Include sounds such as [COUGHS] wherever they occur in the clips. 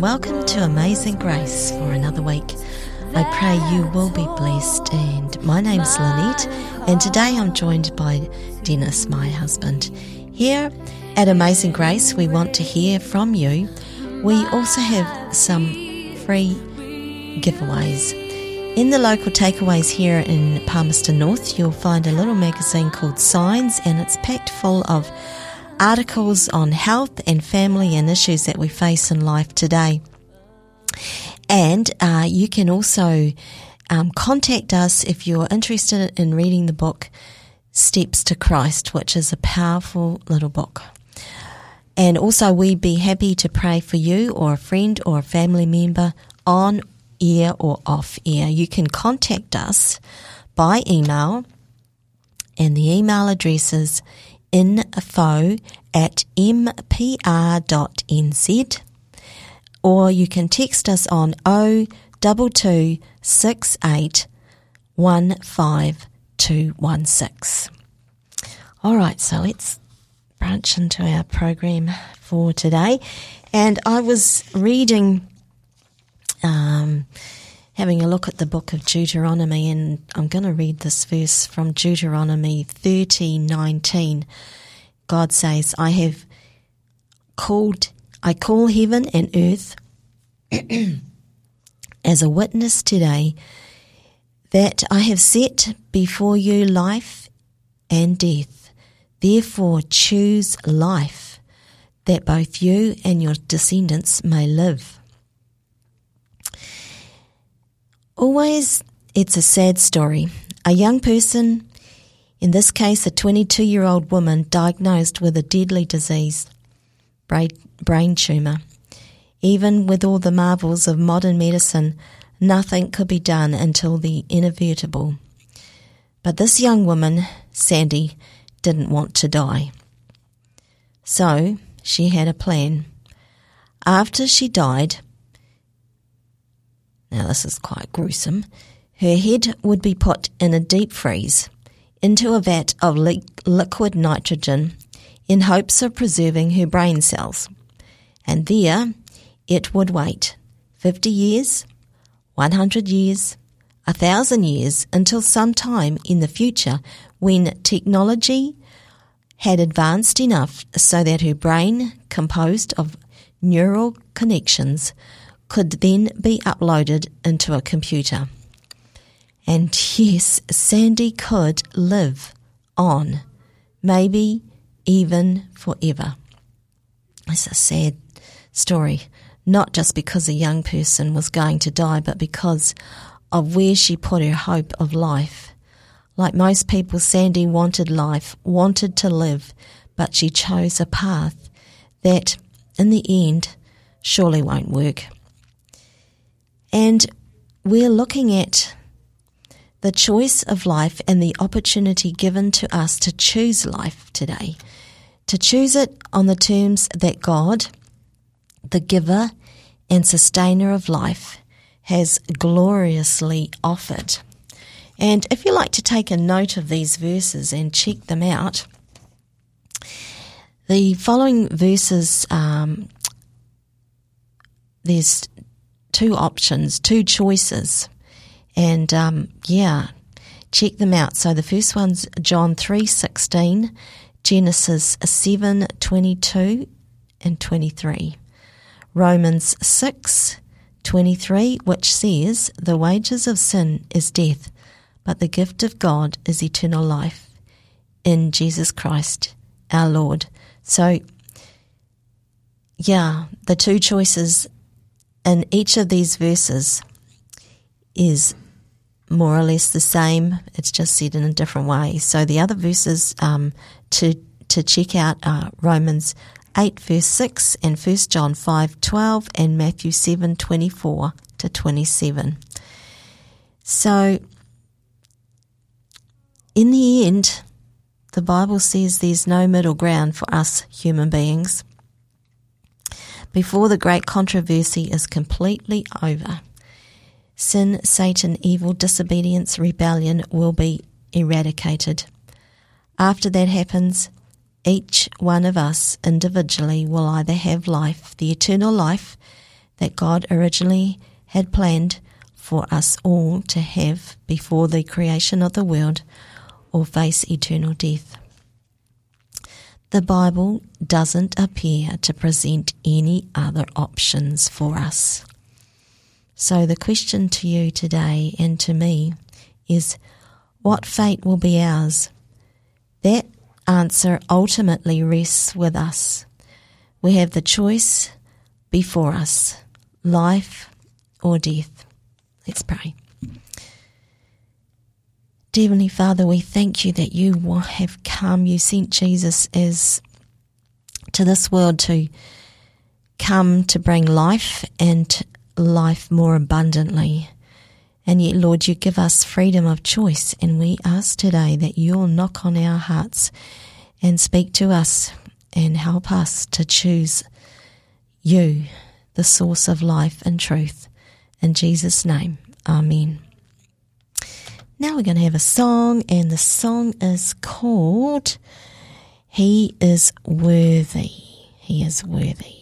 welcome to Amazing Grace for another week. I pray you will be blessed. And my name's Lynette, and today I'm joined by Dennis, my husband. Here at Amazing Grace, we want to hear from you. We also have some free giveaways. In the local takeaways here in Palmerston North, you'll find a little magazine called Signs, and it's packed full of articles on health and family and issues that we face in life today. And uh, you can also um, contact us if you're interested in reading the book Steps to Christ, which is a powerful little book. And also, we'd be happy to pray for you or a friend or a family member on air or off air. You can contact us by email, and the email address is info at mpr.nz or you can text us on 022268 15216. All right, so let's branch into our program for today. And I was reading, um, having a look at the book of Deuteronomy, and I'm going to read this verse from Deuteronomy 30:19. God says, "I have called, I call heaven and earth [CLEARS THROAT] as a witness today that I have set before you life and death. Therefore, choose life, that both you and your descendants may live. Always, it's a sad story. A young person, in this case a 22 year old woman, diagnosed with a deadly disease, brain, tumour. Even with all the marvels of modern medicine, nothing could be done until the inevitable. But this young woman, Sandy, didn't want to die. So she had a plan. After she died, now this is quite gruesome, her head would be put in a deep freeze into a vat of li- liquid nitrogen in hopes of preserving her brain cells. And there it would wait 50 years, 100 years, a thousand years until some time in the future when technology had advanced enough so that her brain, composed of neural connections, could then be uploaded into a computer. And yes, Sandy could live on, maybe even forever. It's a sad story, not just because a young person was going to die, but because of where she put her hope of life. Like most people, Sandy wanted life, wanted to live, but she chose a path that, in the end, surely won't work. And we're looking at the choice of life and the opportunity given to us to choose life today, to choose it on the terms that God, the giver and sustainer of life, has gloriously offered. And if you like to take a note of these verses and check them out, the following verses, um, there's two options, two choices. And um, yeah, check them out. So the first one's John 3:16, Genesis 7:22 and 23. Romans 6 23, which says, The wages of sin is death, but the gift of God is eternal life in Jesus Christ our Lord. So, yeah, the two choices in each of these verses is more or less the same. It's just said in a different way. So the other verses um, to to check out are Romans 8 verse 6 and 1 John five twelve and Matthew seven twenty four to 27. So in the end, the Bible says there's no middle ground for us human beings. Before the great controversy is completely over, sin, Satan, evil, disobedience, rebellion will be eradicated. After that happens, each one of us individually will either have life, the eternal life that God originally had planned for us all to have before the creation of the world, or face eternal death. The Bible doesn't appear to present any other options for us. So, the question to you today and to me is what fate will be ours? That answer ultimately rests with us. We have the choice before us life or death. Let's pray. Heavenly Father, we thank you that you have come. You sent Jesus as to this world to come to bring life and life more abundantly. And yet, Lord, you give us freedom of choice. And we ask today that you'll knock on our hearts and speak to us and help us to choose you, the source of life and truth. In Jesus' name, Amen. Now we're going to have a song, and the song is called He is Worthy. He is Worthy.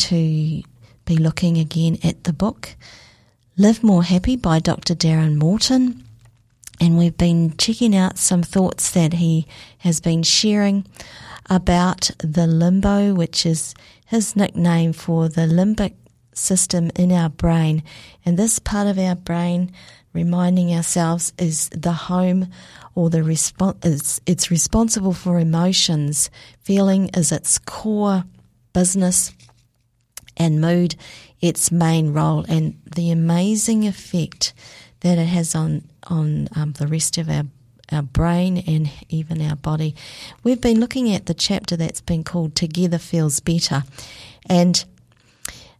To be looking again at the book Live More Happy by Dr. Darren Morton. And we've been checking out some thoughts that he has been sharing about the limbo, which is his nickname for the limbic system in our brain. And this part of our brain, reminding ourselves, is the home or the response, it's, it's responsible for emotions. Feeling is its core business and mood its main role and the amazing effect that it has on on um, the rest of our our brain and even our body. We've been looking at the chapter that's been called Together Feels Better, and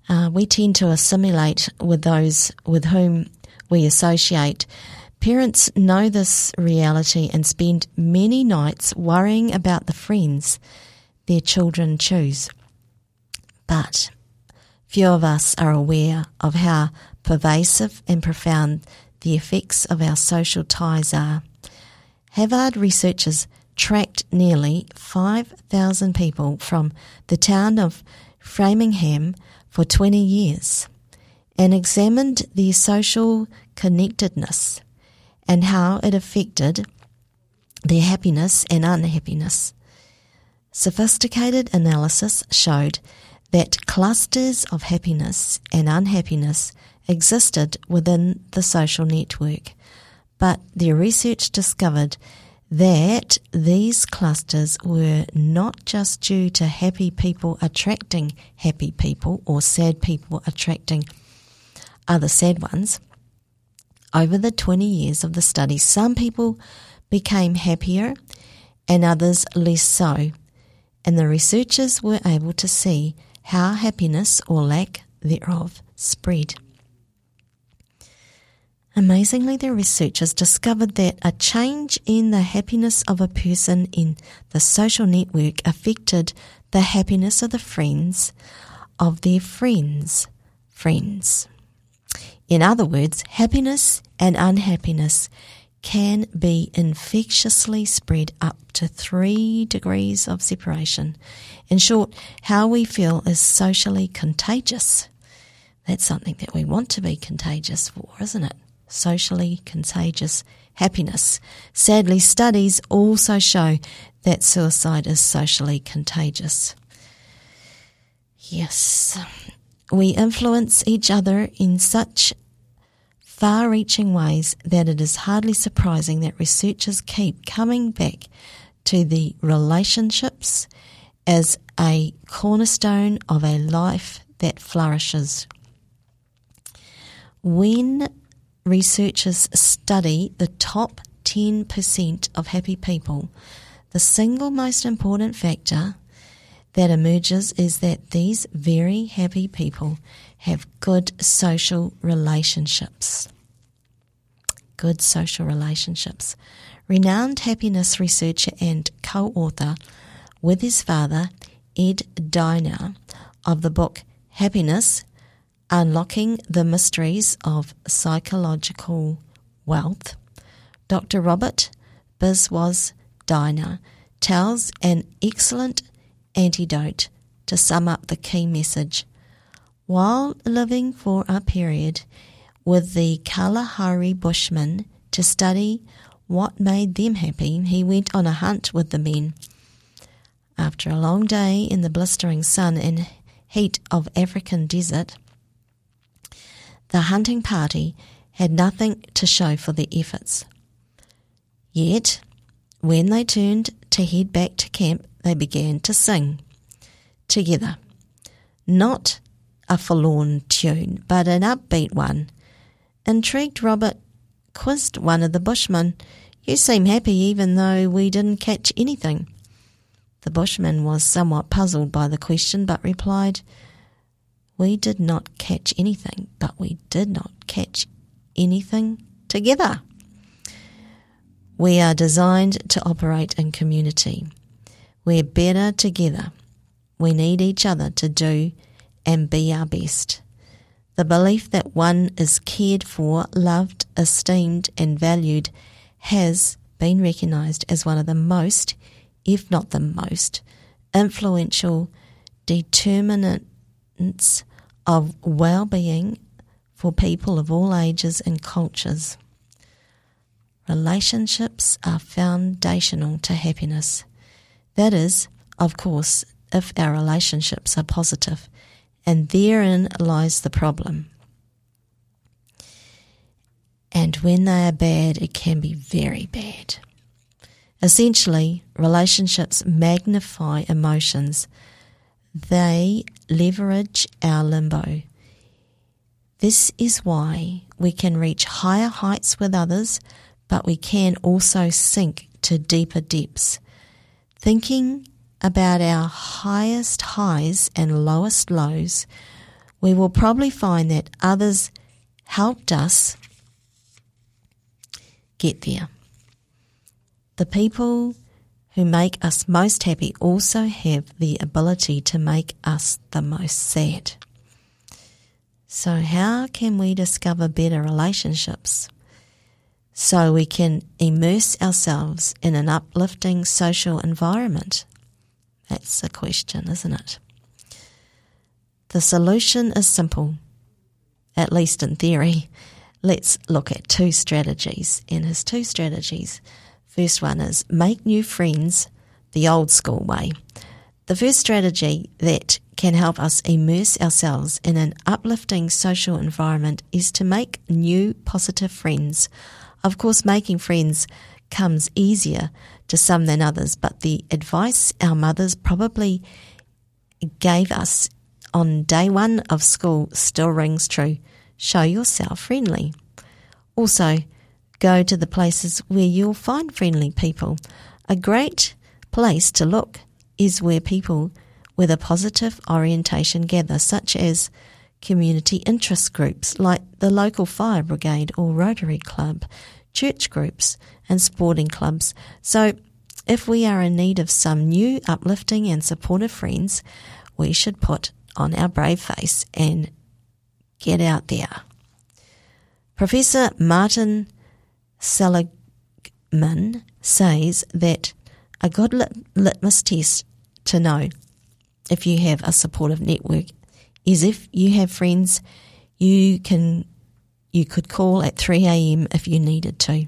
uh, we tend to assimilate with those with whom we associate. Parents know this reality and spend many nights worrying about the friends their children choose. But few of us are aware of how pervasive and profound the effects of our social ties are. Harvard researchers tracked nearly 5,000 people from the town of Framingham for 20 years and examined their social connectedness and how it affected their happiness and unhappiness. Sophisticated analysis showed that clusters of happiness and unhappiness existed within the social network, but their research discovered that these clusters were not just due to happy people attracting happy people or sad people attracting other sad ones. Over the 20 years of the study, some people became happier and others less so, and the researchers were able to see how happiness or lack thereof spread. Amazingly, the researchers discovered that a change in the happiness of a person in the social network affected the happiness of the friends of their friends' friends. In other words, happiness and unhappiness can be infectiously spread up to three degrees of separation. In short, how we feel is socially contagious. That's something that we want to be contagious for, isn't it? Socially contagious happiness. Sadly, studies also show that suicide is socially contagious. Yes, we influence each other in such far reaching ways that it is hardly surprising that researchers keep coming back to the relationships as a cornerstone of a life that flourishes. When researchers study the top 10% of happy people, the single most important factor that emerges is that these very happy people have good social relationships. Good social relationships. Renowned happiness researcher and co author with his father, Ed Diener, of the book Happiness Unlocking the Mysteries of Psychological Wealth, Dr. Robert Biswas Diener tells an excellent antidote to sum up the key message. While living for a period with the Kalahari Bushmen to study what made them happy, he went on a hunt with the men. After a long day in the blistering sun and heat of African desert, the hunting party had nothing to show for their efforts. Yet, when they turned to head back to camp, they began to sing together. Not a forlorn tune, but an upbeat one. Intrigued, Robert quizzed one of the bushmen. You seem happy even though we didn't catch anything. The bushman was somewhat puzzled by the question, but replied, We did not catch anything, but we did not catch anything together. We are designed to operate in community. We're better together. We need each other to do and be our best. The belief that one is cared for, loved, esteemed, and valued has been recognised as one of the most, if not the most, influential determinants of well being for people of all ages and cultures. Relationships are foundational to happiness. That is, of course, if our relationships are positive, and therein lies the problem. And when they are bad, it can be very bad. Essentially, relationships magnify emotions. They leverage our limbo. This is why we can reach higher heights with others, but we can also sink to deeper depths. Thinking about our highest highs and lowest lows, we will probably find that others helped us get there. The people who make us most happy also have the ability to make us the most sad. So, how can we discover better relationships? So we can immerse ourselves in an uplifting social environment. That's the question, isn't it? The solution is simple, at least in theory. Let's look at two strategies. And his two strategies first one is make new friends the old school way. The first strategy that can help us immerse ourselves in an uplifting social environment is to make new positive friends. Of course, making friends comes easier to some than others, but the advice our mothers probably gave us on day one of school still rings true. Show yourself friendly. Also, go to the places where you'll find friendly people. A great place to look is where people with a positive orientation gather, such as community interest groups like the local fire brigade or Rotary Club, church groups, and sporting clubs. So, if we are in need of some new, uplifting, and supportive friends, we should put on our brave face and get out there. Professor Martin Seligman says that a good lit- litmus test to know if you have a supportive network is if you have friends you can you could call at 3 a.m. if you needed to.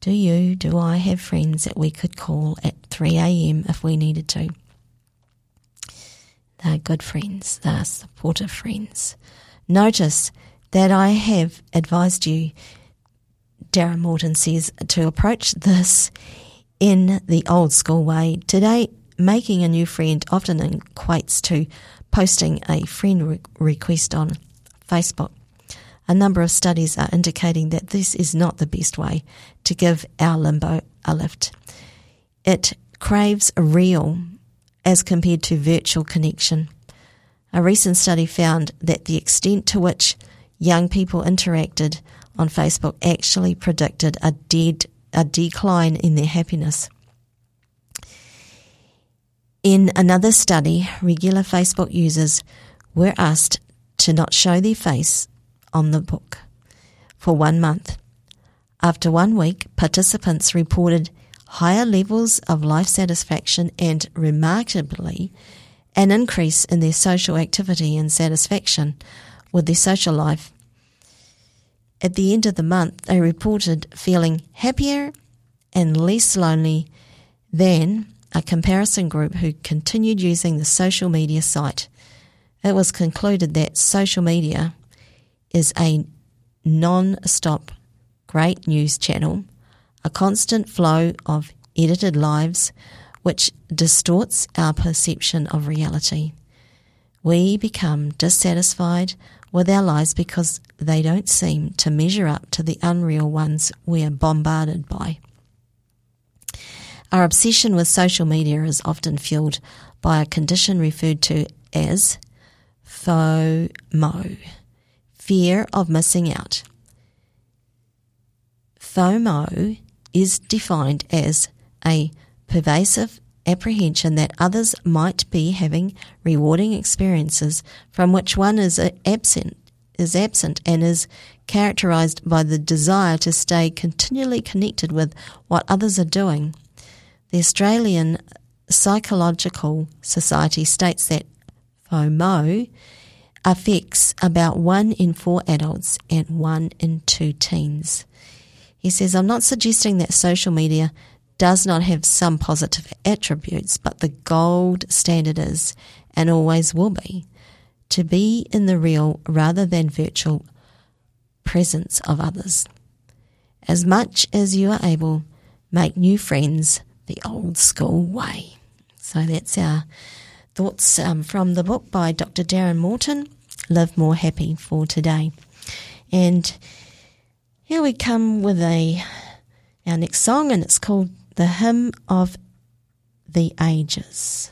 Do you, do I have friends that we could call at 3 a.m. if we needed to? They're good friends, they're supportive friends. Notice that I have advised you, Darren Morton says, to approach this in the old school way. Today, making a new friend often equates to posting a friend re- request on Facebook. A number of studies are indicating that this is not the best way to give our limbo a lift. It craves a real as compared to virtual connection. A recent study found that the extent to which young people interacted on Facebook actually predicted a dead a decline in their happiness. In another study, regular Facebook users were asked to not show their face on the book for one month. After one week, participants reported higher levels of life satisfaction and, remarkably, an increase in their social activity and satisfaction with their social life. At the end of the month, they reported feeling happier and less lonely than a comparison group who continued using the social media site. It was concluded that social media is a non stop great news channel, a constant flow of edited lives which distorts our perception of reality. We become dissatisfied with our lives because they don't seem to measure up to the unreal ones we are bombarded by. Our obsession with social media is often fueled by a condition referred to as FOMO fear of missing out. FOMO is defined as a pervasive apprehension that others might be having rewarding experiences from which one is absent is absent and is characterized by the desire to stay continually connected with what others are doing. The Australian Psychological Society states that FOMO affects about one in four adults and one in two teens. He says, I'm not suggesting that social media does not have some positive attributes, but the gold standard is, and always will be, to be in the real rather than virtual presence of others. As much as you are able, make new friends the old school way. So that's our thoughts um, from the book by Dr. Darren Morton, Live More Happy for today. And here we come with a our next song, and it's called The Hymn of the Ages.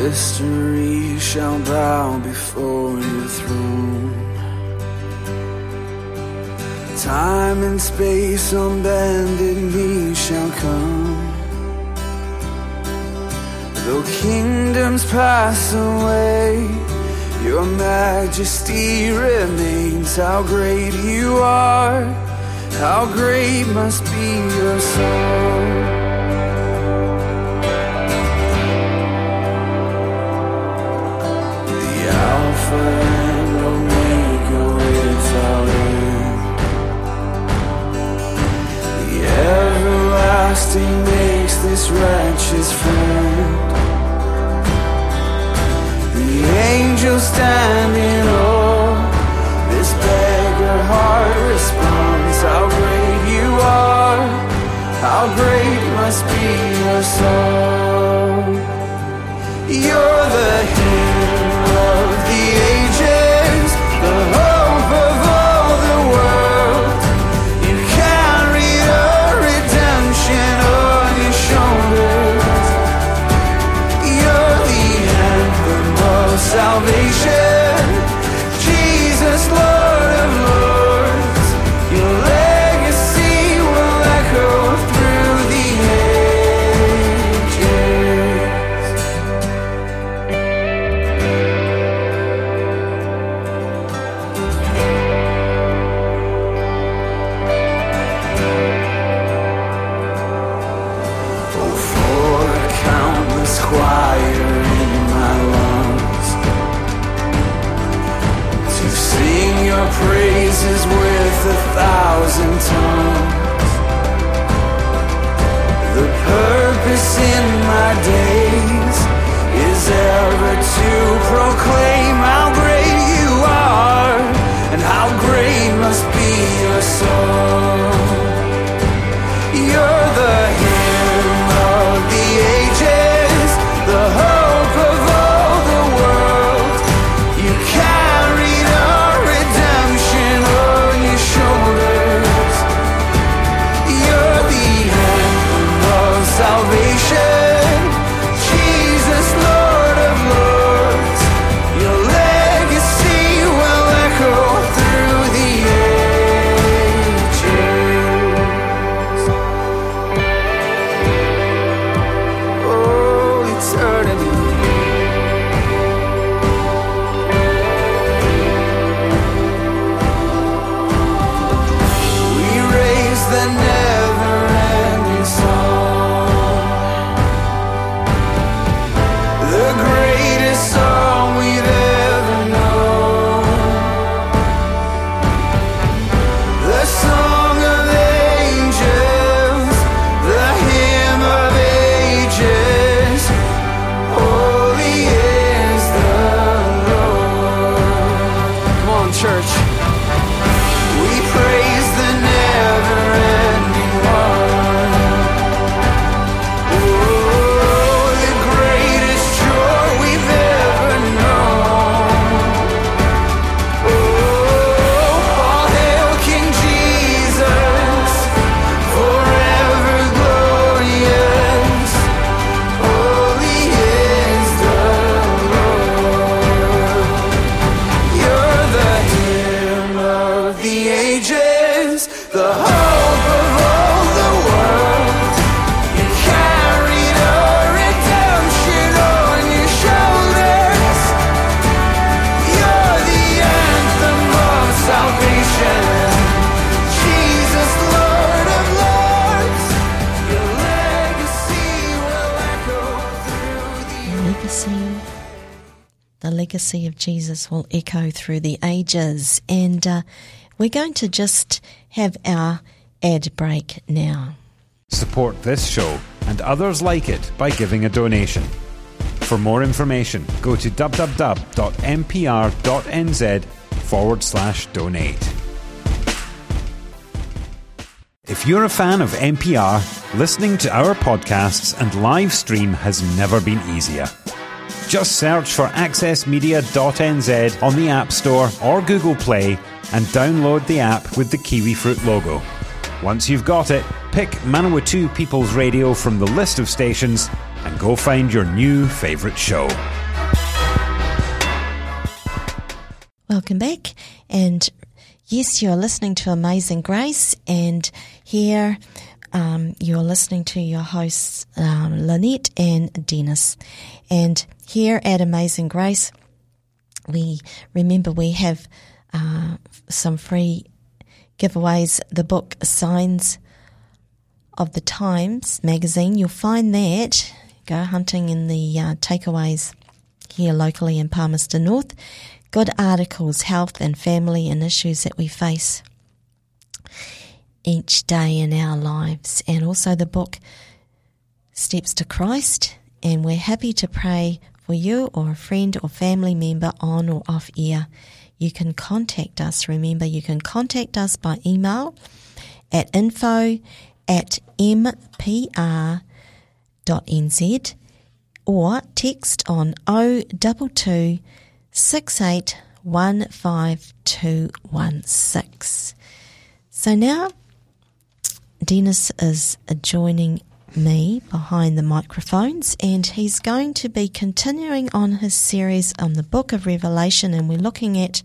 History shall bow before your throne. Time and space on bended knee shall come. Though kingdoms pass away, your majesty remains. How great you are, how great must be your song. Everlasting makes this righteous friend. The angels stand in awe. This beggar heart responds. How great you are! How great must be your song! You're the hymn of the Jesus will echo through the ages. And uh, we're going to just have our ad break now. Support this show and others like it by giving a donation. For more information, go to www.mpr.nz forward slash donate. If you're a fan of MPR, listening to our podcasts and live stream has never been easier. Just search for accessmedia.nz on the App Store or Google Play and download the app with the kiwi fruit logo. Once you've got it, pick Manawatu People's Radio from the list of stations and go find your new favourite show. Welcome back. And yes, you're listening to Amazing Grace, and here um, you're listening to your hosts, um, Lynette and Dennis. And here at Amazing Grace, we remember we have uh, some free giveaways. The book Signs of the Times magazine, you'll find that. Go hunting in the uh, takeaways here locally in Palmerston North. Good articles, health and family, and issues that we face each day in our lives, and also the book Steps to Christ. And we're happy to pray for you or a friend or family member on or off air. You can contact us. Remember, you can contact us by email at info at mpr.nz or text on 022 6815 So now Dennis is joining me behind the microphones and he's going to be continuing on his series on the book of Revelation and we're looking at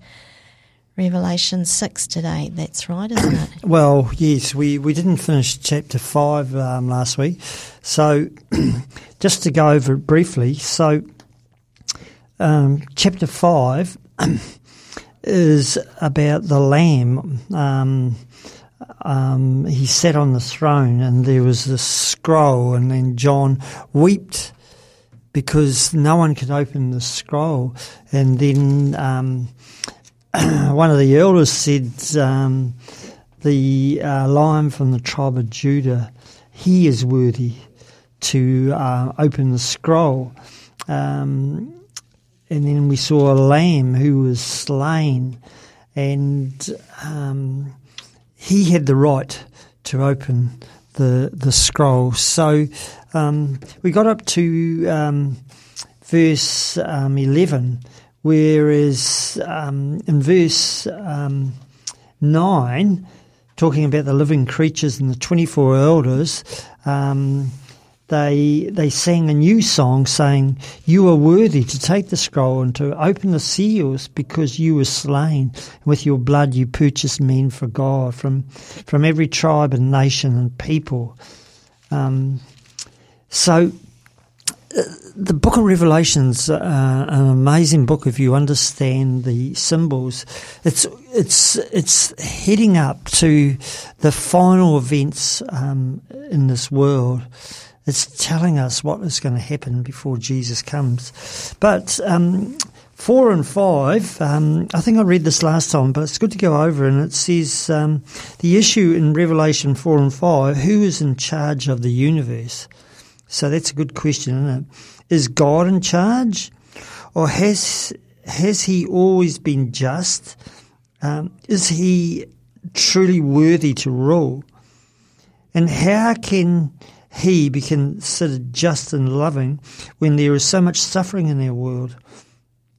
Revelation 6 today. That's right, isn't it? [COUGHS] Well, yes, we, we didn't finish chapter 5 um, last week. So, [CLEARS THROAT] just to go over it briefly, so um, chapter 5 [CLEARS THROAT] is about the Lamb. Um, um, he sat on the throne, and there was this scroll, and then John wept because no one could open the scroll. And then um, [CLEARS THROAT] one of the elders said, um, The uh, lion from the tribe of Judah, he is worthy to uh, open the scroll. Um, and then we saw a lamb who was slain, and um, he had the right to open the the scroll. So um, we got up to um, verse um, eleven, whereas um, in verse um, nine, talking about the living creatures and the twenty four elders. They they sang a new song saying, You are worthy to take the scroll and to open the seals because you were slain. With your blood you purchased men for God from from every tribe and nation and people. Um, so uh, the book of Revelation's uh, an amazing book if you understand the symbols. It's it's it's heading up to the final events um, in this world. It's telling us what is going to happen before Jesus comes. But um, four and five, um, I think I read this last time, but it's good to go over. And it says um, the issue in Revelation four and five: who is in charge of the universe? So that's a good question, isn't it? Is God in charge, or has has He always been just? Um, is He truly worthy to rule? And how can he be considered just and loving when there is so much suffering in our world?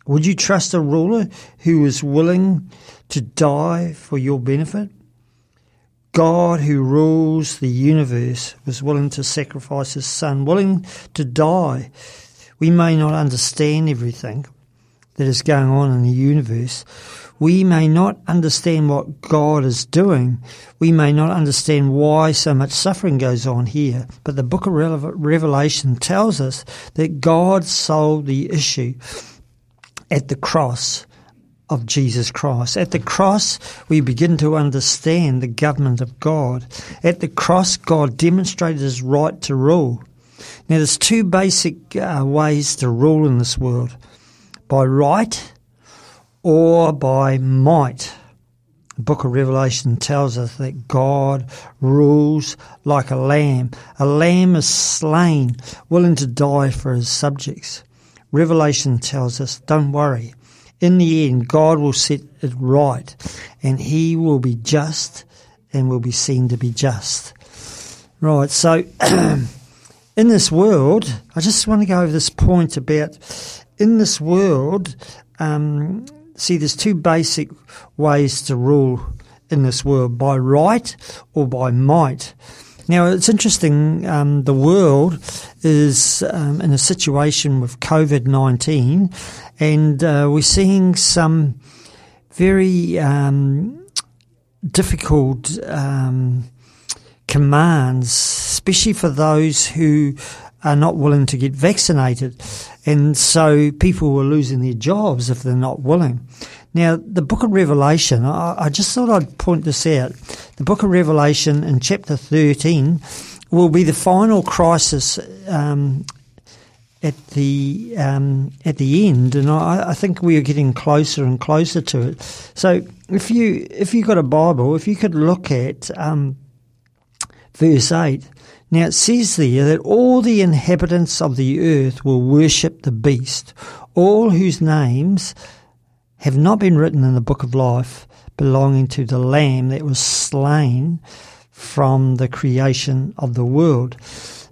Would you trust a ruler who is willing to die for your benefit? God, who rules the universe, was willing to sacrifice his son, willing to die. We may not understand everything that is going on in the universe, we may not understand what God is doing. We may not understand why so much suffering goes on here. But the book of Revelation tells us that God solved the issue at the cross of Jesus Christ. At the cross, we begin to understand the government of God. At the cross, God demonstrated his right to rule. Now, there's two basic uh, ways to rule in this world by right or by might. The book of Revelation tells us that God rules like a lamb. A lamb is slain, willing to die for his subjects. Revelation tells us, don't worry. In the end, God will set it right and he will be just and will be seen to be just. Right, so [CLEARS THROAT] in this world, I just want to go over this point about in this world, um, see, there's two basic ways to rule in this world by right or by might. Now, it's interesting, um, the world is um, in a situation with COVID 19, and uh, we're seeing some very um, difficult um, commands, especially for those who are not willing to get vaccinated. And so people were losing their jobs if they're not willing. Now, the book of Revelation, I, I just thought I'd point this out. The book of Revelation in chapter 13 will be the final crisis um, at the um, at the end, and I, I, think we are getting closer and closer to it. So, if you if you got a Bible, if you could look at um, verse eight, now it says there that all the inhabitants of the earth will worship the beast, all whose names have not been written in the book of life belonging to the Lamb that was slain from the creation of the world.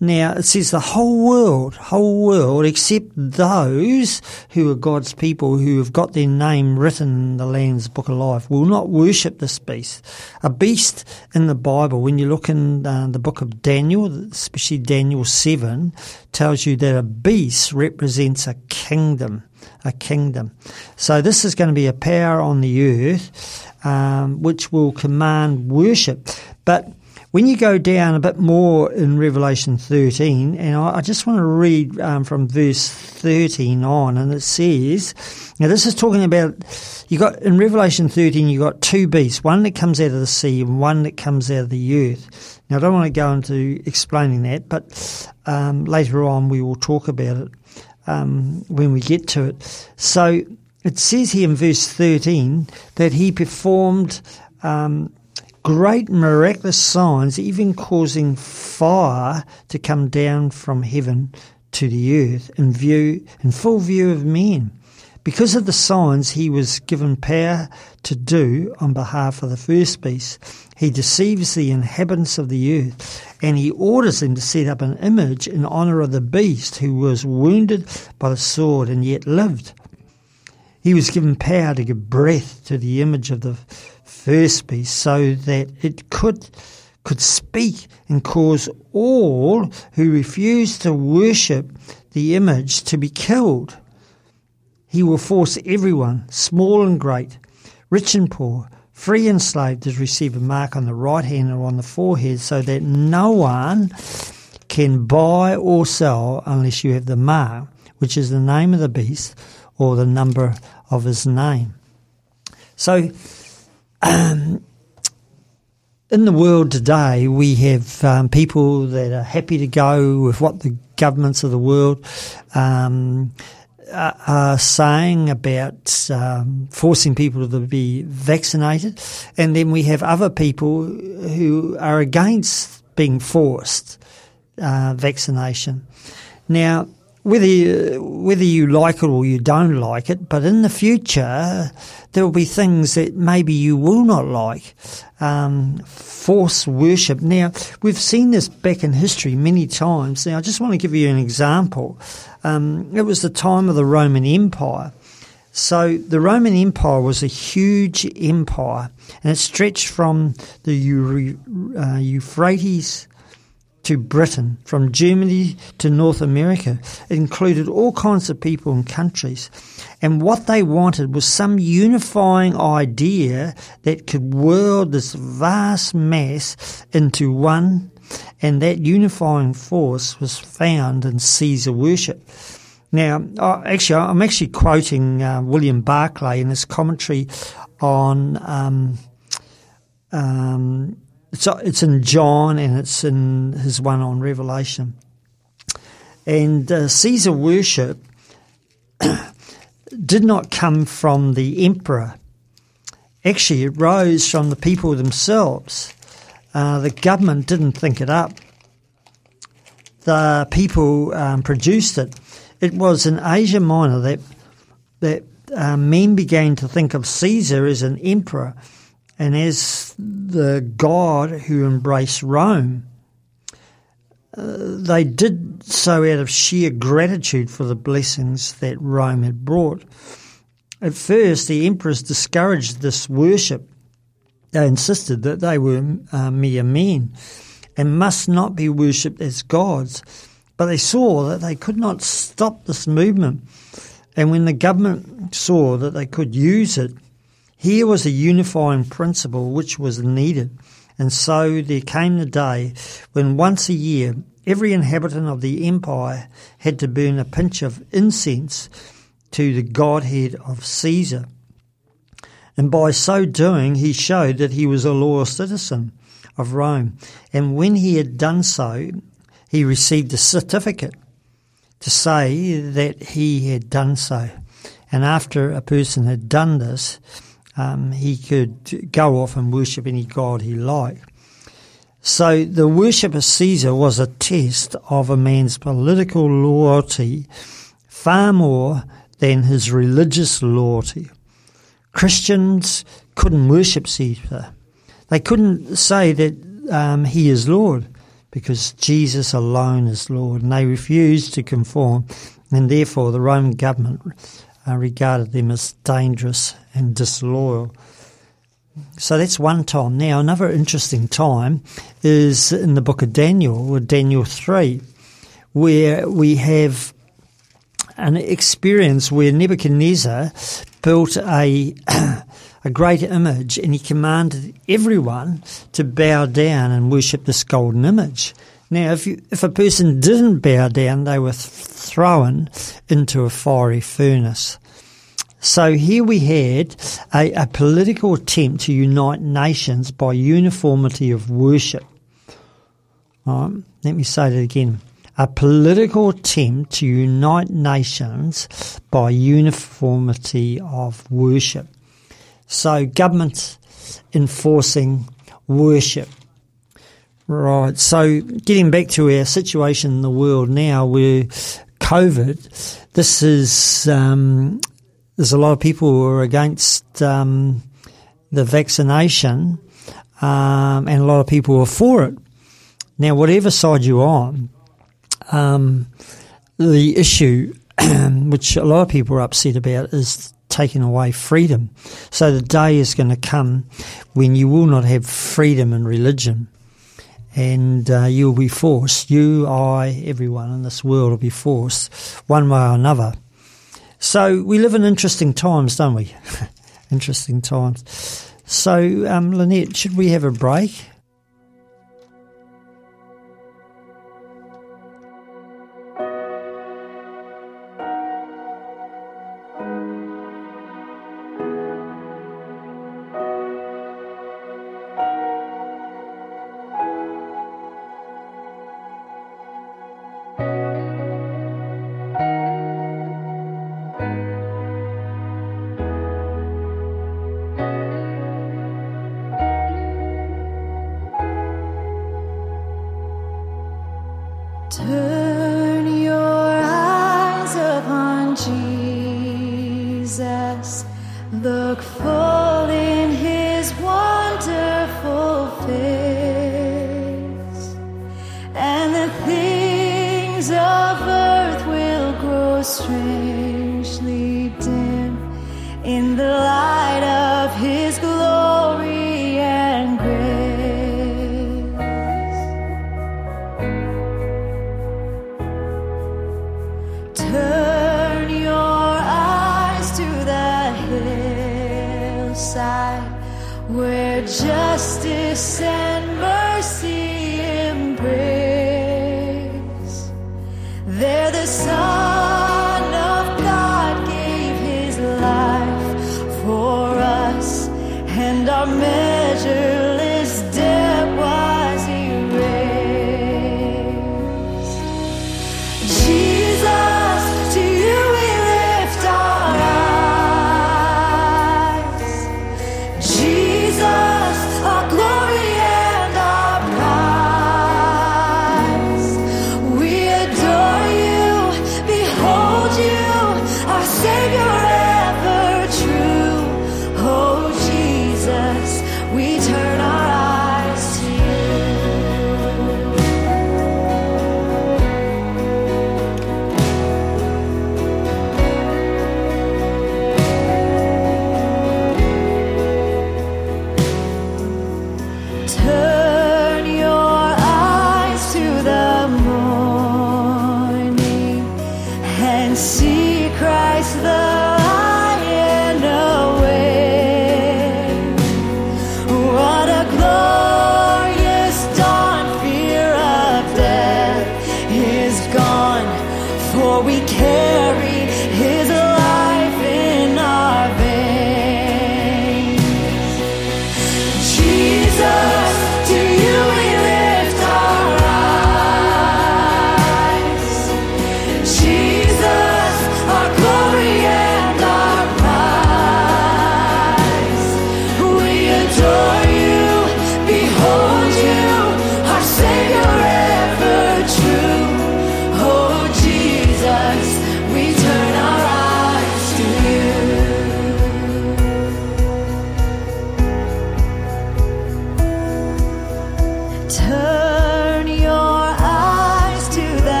Now it says the whole world, whole world, except those who are God's people who have got their name written in the Lamb's Book of Life, will not worship this beast. A beast in the Bible, when you look in uh, the book of Daniel, especially Daniel 7, tells you that a beast represents a kingdom. A kingdom. So this is going to be a power on the earth um, which will command worship. But when you go down a bit more in Revelation 13, and I, I just want to read um, from verse 13 on, and it says, now this is talking about, you got, in Revelation 13, you got two beasts, one that comes out of the sea and one that comes out of the earth. Now I don't want to go into explaining that, but um, later on we will talk about it um, when we get to it. So it says here in verse 13 that he performed um, great miraculous signs, even causing fire to come down from heaven to the earth in view, in full view of men. Because of the signs he was given power to do on behalf of the first beast, he deceives the inhabitants of the earth, and he orders them to set up an image in honour of the beast who was wounded by the sword and yet lived. He was given power to give breath to the image of the so that it could could speak and cause all who refuse to worship the image to be killed. He will force everyone, small and great, rich and poor, free and slave, to receive a mark on the right hand or on the forehead so that no one can buy or sell unless you have the mark, which is the name of the beast or the number of his name. So, um, in the world today, we have um, people that are happy to go with what the governments of the world um, are saying about um, forcing people to be vaccinated, and then we have other people who are against being forced uh, vaccination. Now, whether you, whether you like it or you don't like it, but in the future there will be things that maybe you will not like. Um, force worship. Now we've seen this back in history many times. Now I just want to give you an example. Um, it was the time of the Roman Empire. So the Roman Empire was a huge empire, and it stretched from the uh, Euphrates to Britain, from Germany to North America. It included all kinds of people and countries. And what they wanted was some unifying idea that could whirl this vast mass into one, and that unifying force was found in Caesar worship. Now, actually, I'm actually quoting uh, William Barclay in his commentary on um, um, it's it's in John and it's in his one on Revelation. And uh, Caesar worship [COUGHS] did not come from the emperor. Actually, it rose from the people themselves. Uh, the government didn't think it up. The people um, produced it. It was in Asia Minor that that uh, men began to think of Caesar as an emperor and as the god who embraced Rome. Uh, they did so out of sheer gratitude for the blessings that Rome had brought. At first, the emperors discouraged this worship. They insisted that they were uh, mere men and must not be worshipped as gods. But they saw that they could not stop this movement. And when the government saw that they could use it, here was a unifying principle which was needed. And so there came the day when once a year every inhabitant of the empire had to burn a pinch of incense to the godhead of Caesar. And by so doing, he showed that he was a loyal citizen of Rome. And when he had done so, he received a certificate to say that he had done so. And after a person had done this, um, he could go off and worship any god he liked. So the worship of Caesar was a test of a man's political loyalty far more than his religious loyalty. Christians couldn't worship Caesar. They couldn't say that um, he is Lord because Jesus alone is Lord, and they refused to conform, and therefore the Roman government uh, regarded them as dangerous and disloyal. So that's one time. Now, another interesting time is in the book of Daniel, or Daniel 3, where we have an experience where Nebuchadnezzar built a, [CLEARS THROAT] a great image and he commanded everyone to bow down and worship this golden image. Now, if, you, if a person didn't bow down, they were thrown into a fiery furnace. So here we had a, a political attempt to unite nations by uniformity of worship. Um, let me say that again. A political attempt to unite nations by uniformity of worship. So governments enforcing worship. Right. So getting back to our situation in the world now, where COVID, this is um, there's a lot of people who are against um, the vaccination, um, and a lot of people are for it. Now, whatever side you're on, um, the issue, [CLEARS THROAT] which a lot of people are upset about, is taking away freedom. So the day is going to come when you will not have freedom in religion. And uh, you'll be forced, you, I, everyone in this world will be forced, one way or another, so we live in interesting times, don't we? [LAUGHS] interesting times. So, um, Lynette, should we have a break? of earth will grow strangely dim in the light.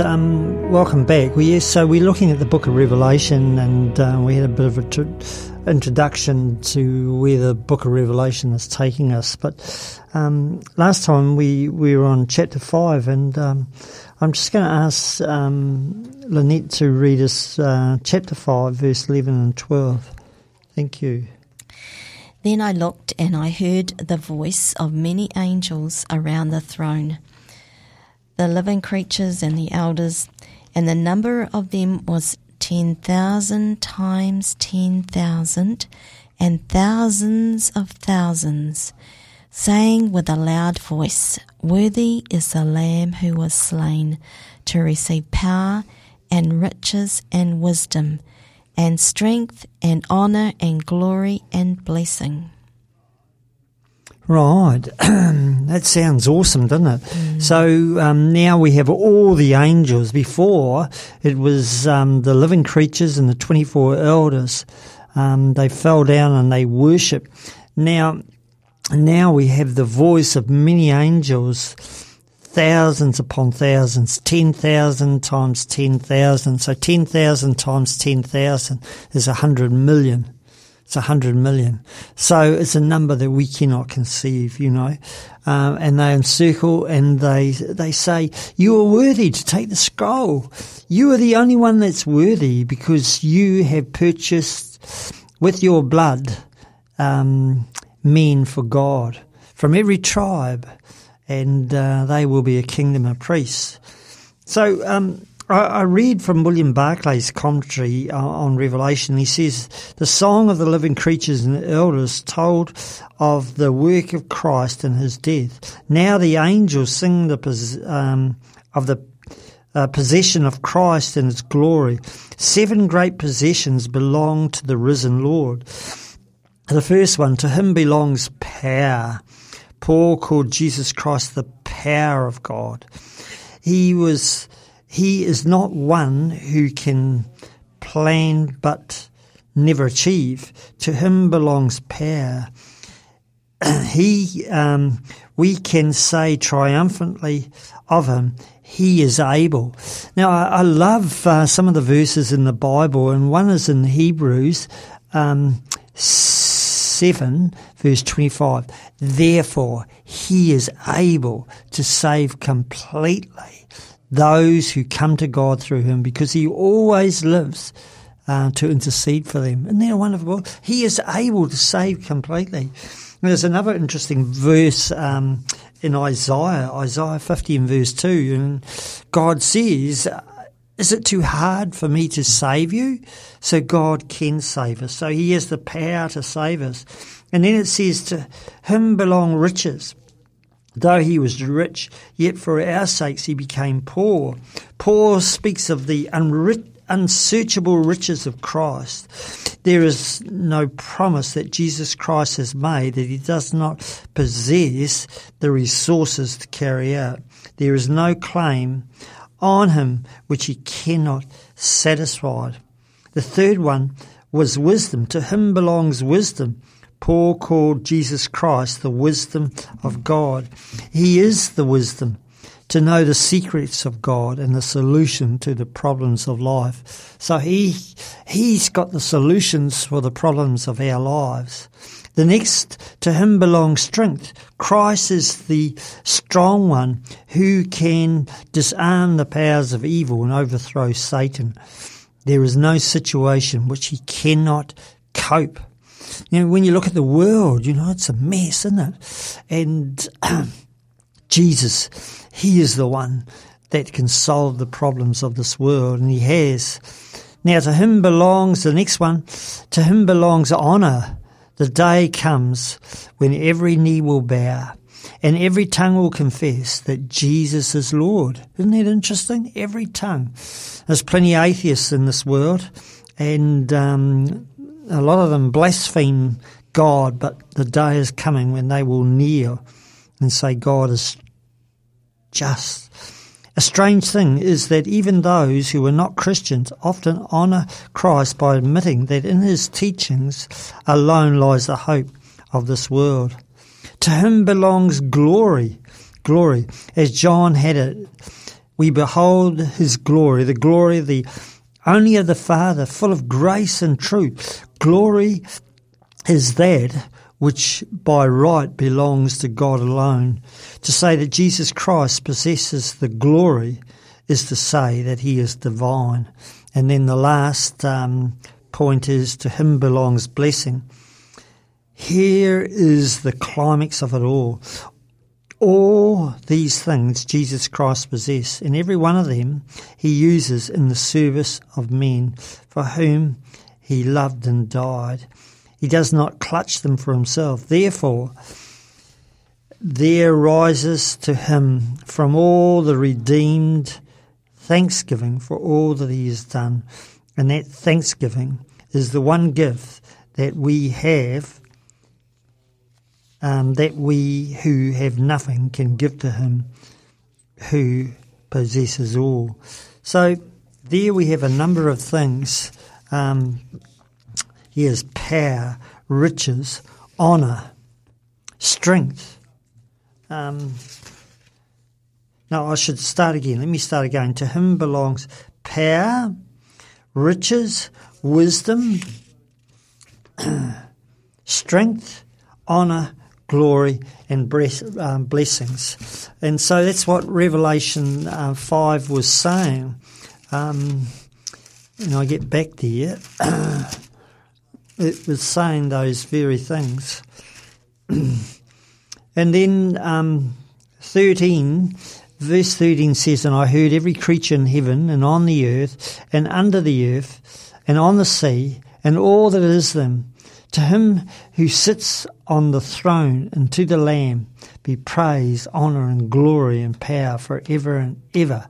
Um, welcome back. So we're looking at the book of Revelation, and uh, we had a bit of an tr- introduction to where the book of Revelation is taking us. But um, last time we, we were on chapter 5, and um, I'm just going to ask um, Lynette to read us uh, chapter 5, verse 11 and 12. Thank you. Then I looked and I heard the voice of many angels around the throne, the living creatures and the elders, and the number of them was ten thousand times ten thousand, and thousands of thousands, saying with a loud voice, Worthy is the Lamb who was slain to receive power and riches and wisdom and strength and honor and glory and blessing. Right, [CLEARS THROAT] that sounds awesome, doesn't it? So um, now we have all the angels. Before it was um, the living creatures and the twenty-four elders. Um, they fell down and they worship. Now, now we have the voice of many angels, thousands upon thousands, ten thousand times ten thousand. So ten thousand times ten thousand is a hundred million. It's a hundred million. So it's a number that we cannot conceive, you know. Um, and they encircle and they they say, "You are worthy to take the scroll. You are the only one that's worthy because you have purchased with your blood um, men for God from every tribe, and uh, they will be a kingdom of priests." So um, I, read from William Barclay's commentary uh, on Revelation. He says, The song of the living creatures and the elders told of the work of Christ and his death. Now the angels sing the um, of the uh, possession of Christ and his glory. Seven great possessions belong to the risen Lord. The first one, to him belongs power. Paul called Jesus Christ the power of God. He was, he is not one who can plan but never achieve. To him belongs power. [CLEARS THROAT] he, um, we can say triumphantly of him, he is able. Now, I, I love uh, some of the verses in the Bible, and one is in Hebrews um, 7, verse 25. Therefore, he is able to save completely those who come to God through him because he always lives uh, to intercede for them. Isn't that wonderful? He is able to save completely. There's another interesting verse um, in Isaiah, Isaiah 50 and verse 2, and God says, is it too hard for me to save you? So God can save us. So he has the power to save us. And then it says, to him belong riches. Though he was rich, yet for our sakes he became poor. Paul speaks of the unsearchable riches of Christ. There is no promise that Jesus Christ has made that he does not possess the resources to carry out. There is no claim on him which he cannot satisfy. The third one was wisdom. To him belongs wisdom. Paul called Jesus Christ the wisdom of God. He is the wisdom to know the secrets of God and the solution to the problems of life. So he, he's got the solutions for the problems of our lives. The next, to him belongs strength. Christ is the strong one who can disarm the powers of evil and overthrow Satan. There is no situation which he cannot cope. You know, when you look at the world, you know, it's a mess, isn't it? And [CLEARS THROAT] Jesus, He is the one that can solve the problems of this world, and He has. Now, to Him belongs the next one, to Him belongs honour. The day comes when every knee will bow and every tongue will confess that Jesus is Lord. Isn't that interesting? Every tongue. There's plenty of atheists in this world, and um, a lot of them blaspheme God, but the day is coming when they will kneel and say God is just. A strange thing is that even those who are not Christians often honour Christ by admitting that in his teachings alone lies the hope of this world. To him belongs glory, glory, as John had it. We behold his glory, the glory the only of the Father, full of grace and truth. Glory is that which by right belongs to God alone. To say that Jesus Christ possesses the glory is to say that he is divine. And then the last um, point is to him belongs blessing. Here is the climax of it all. All these things Jesus Christ possesses, and every one of them he uses in the service of men for whom he loved and died. He does not clutch them for himself. Therefore, there rises to him from all the redeemed thanksgiving for all that he has done. And that thanksgiving is the one gift that we have, um, that we who have nothing can give to him who possesses all. So there we have a number of things. Um, he has power, riches, honour, strength. Um, no, I should start again. Let me start again. To him belongs power, riches, wisdom, [CLEARS THROAT] strength, honour, glory, and um, blessings. And so that's what Revelation uh, 5 was saying. Um, and I get back there. it was saying those very things. [CLEARS THROAT] and then um, 13, verse 13 says, And I heard every creature in heaven and on the earth and under the earth and on the sea and all that is them, to him who sits on the throne and to the Lamb be praise, honour and glory and power for ever and ever.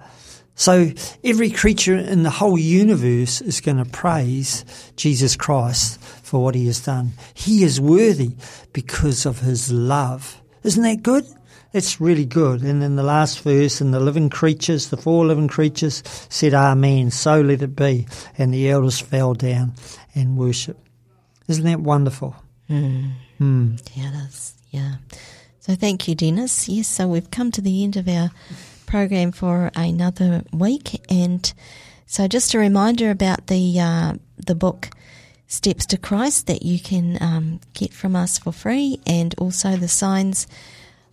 So every creature in the whole universe is going to praise Jesus Christ for what he has done. He is worthy because of his love. Isn't that good? It's really good. And in the last verse, and the living creatures, the four living creatures said, Amen, so let it be. And the elders fell down and worshiped. Isn't that wonderful? Mm. Mm. Yeah, is. Yeah. So thank you, Dennis. Yes, so we've come to the end of our program for another week, and so just a reminder about the uh, the book Steps to Christ that you can um, get from us for free, and also the signs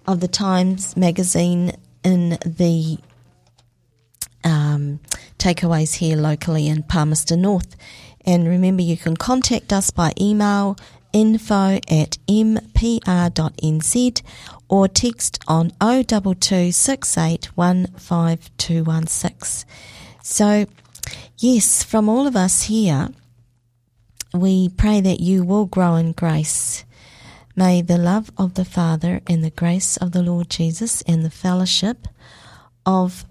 of the Times magazine in the um, takeaways here locally in Palmerston North. And remember, you can contact us by email info at mpr.nz or text on 02268152116. So, yes, from all of us here, we pray that you will grow in grace. May the love of the Father and the grace of the Lord Jesus and the fellowship of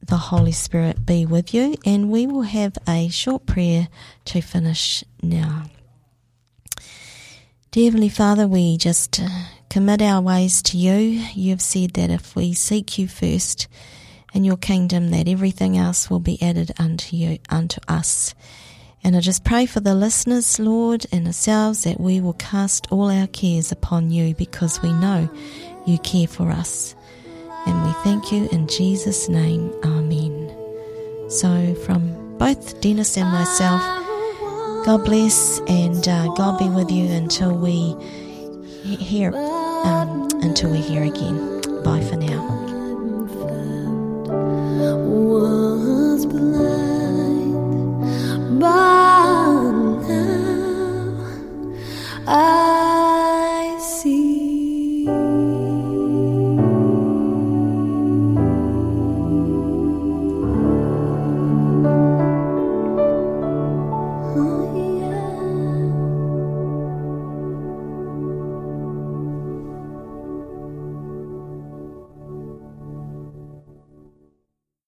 the Holy Spirit be with you. And we will have a short prayer to finish now. Dear Heavenly Father, we just uh, commit our ways to you. You have said that if we seek you first in your kingdom, that everything else will be added unto you, unto us. And I just pray for the listeners, Lord, and ourselves that we will cast all our cares upon you because we know you care for us. And we thank you in Jesus' name. Amen. So, from both Dennis and myself, God bless and uh, God be with you until we here um, until we hear again. Bye for now. I